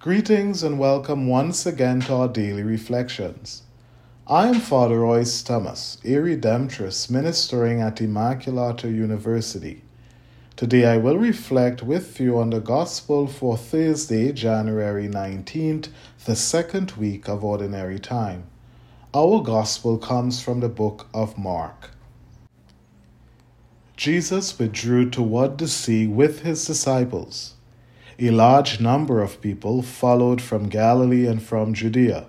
Greetings and welcome once again to our daily reflections. I am Father Royce Thomas, a Redemptorist ministering at Immaculata University. Today I will reflect with you on the Gospel for Thursday, January 19th, the second week of Ordinary Time. Our Gospel comes from the book of Mark. Jesus withdrew toward the sea with his disciples a large number of people followed from Galilee and from Judea.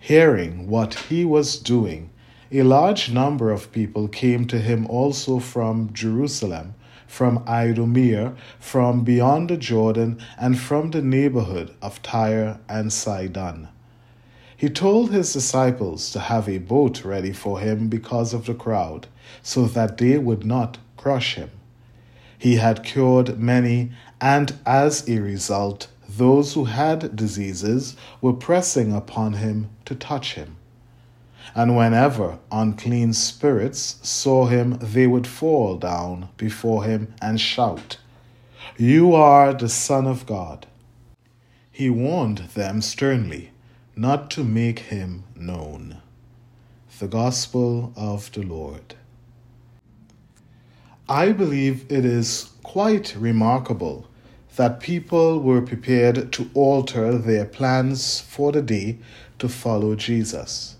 Hearing what he was doing, a large number of people came to him also from Jerusalem, from Idumea, from beyond the Jordan, and from the neighborhood of Tyre and Sidon. He told his disciples to have a boat ready for him because of the crowd, so that they would not crush him. He had cured many, and as a result, those who had diseases were pressing upon him to touch him. And whenever unclean spirits saw him, they would fall down before him and shout, You are the Son of God. He warned them sternly not to make him known. The Gospel of the Lord. I believe it is quite remarkable that people were prepared to alter their plans for the day to follow Jesus.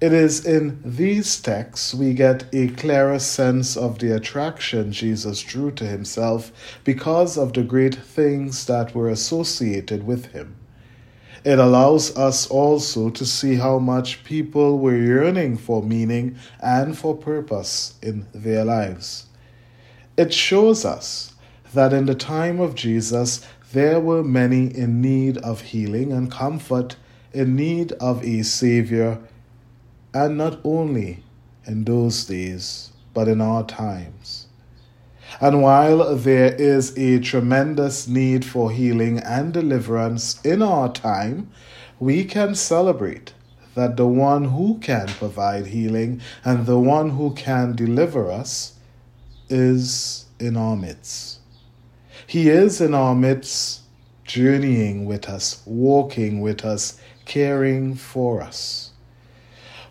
It is in these texts we get a clearer sense of the attraction Jesus drew to himself because of the great things that were associated with him. It allows us also to see how much people were yearning for meaning and for purpose in their lives. It shows us that in the time of Jesus, there were many in need of healing and comfort, in need of a Savior, and not only in those days, but in our times. And while there is a tremendous need for healing and deliverance in our time, we can celebrate that the one who can provide healing and the one who can deliver us is in our midst. He is in our midst, journeying with us, walking with us, caring for us.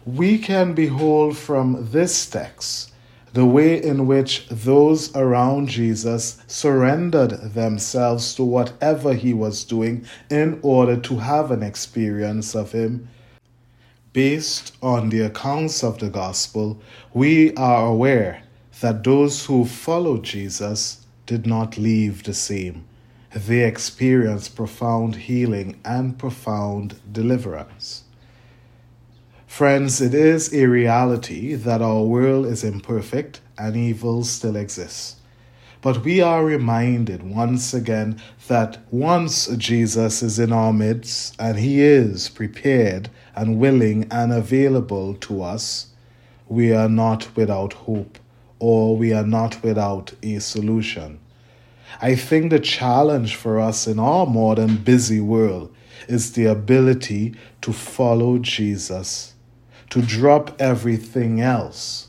We can behold from this text the way in which those around Jesus surrendered themselves to whatever he was doing in order to have an experience of him. Based on the accounts of the gospel, we are aware that those who followed Jesus did not leave the same. They experienced profound healing and profound deliverance. Friends, it is a reality that our world is imperfect and evil still exists. But we are reminded once again that once Jesus is in our midst and he is prepared and willing and available to us, we are not without hope or we are not without a solution. I think the challenge for us in our modern busy world is the ability to follow Jesus to drop everything else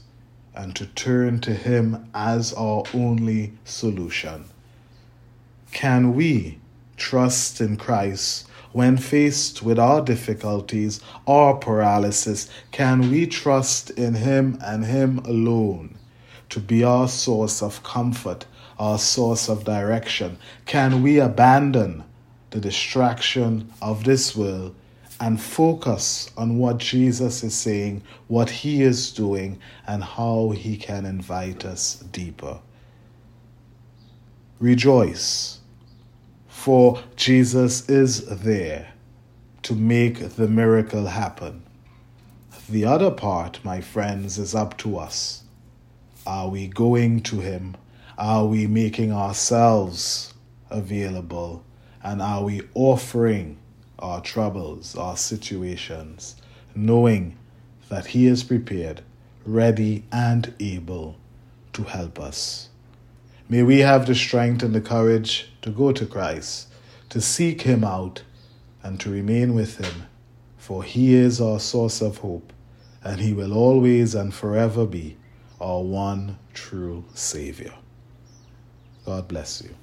and to turn to Him as our only solution. Can we trust in Christ when faced with our difficulties or paralysis? Can we trust in Him and Him alone to be our source of comfort, our source of direction? Can we abandon the distraction of this world and focus on what Jesus is saying, what he is doing, and how he can invite us deeper. Rejoice, for Jesus is there to make the miracle happen. The other part, my friends, is up to us. Are we going to Him? Are we making ourselves available? And are we offering our troubles, our situations, knowing that He is prepared, ready, and able to help us. May we have the strength and the courage to go to Christ, to seek Him out, and to remain with Him, for He is our source of hope, and He will always and forever be our one true Savior. God bless you.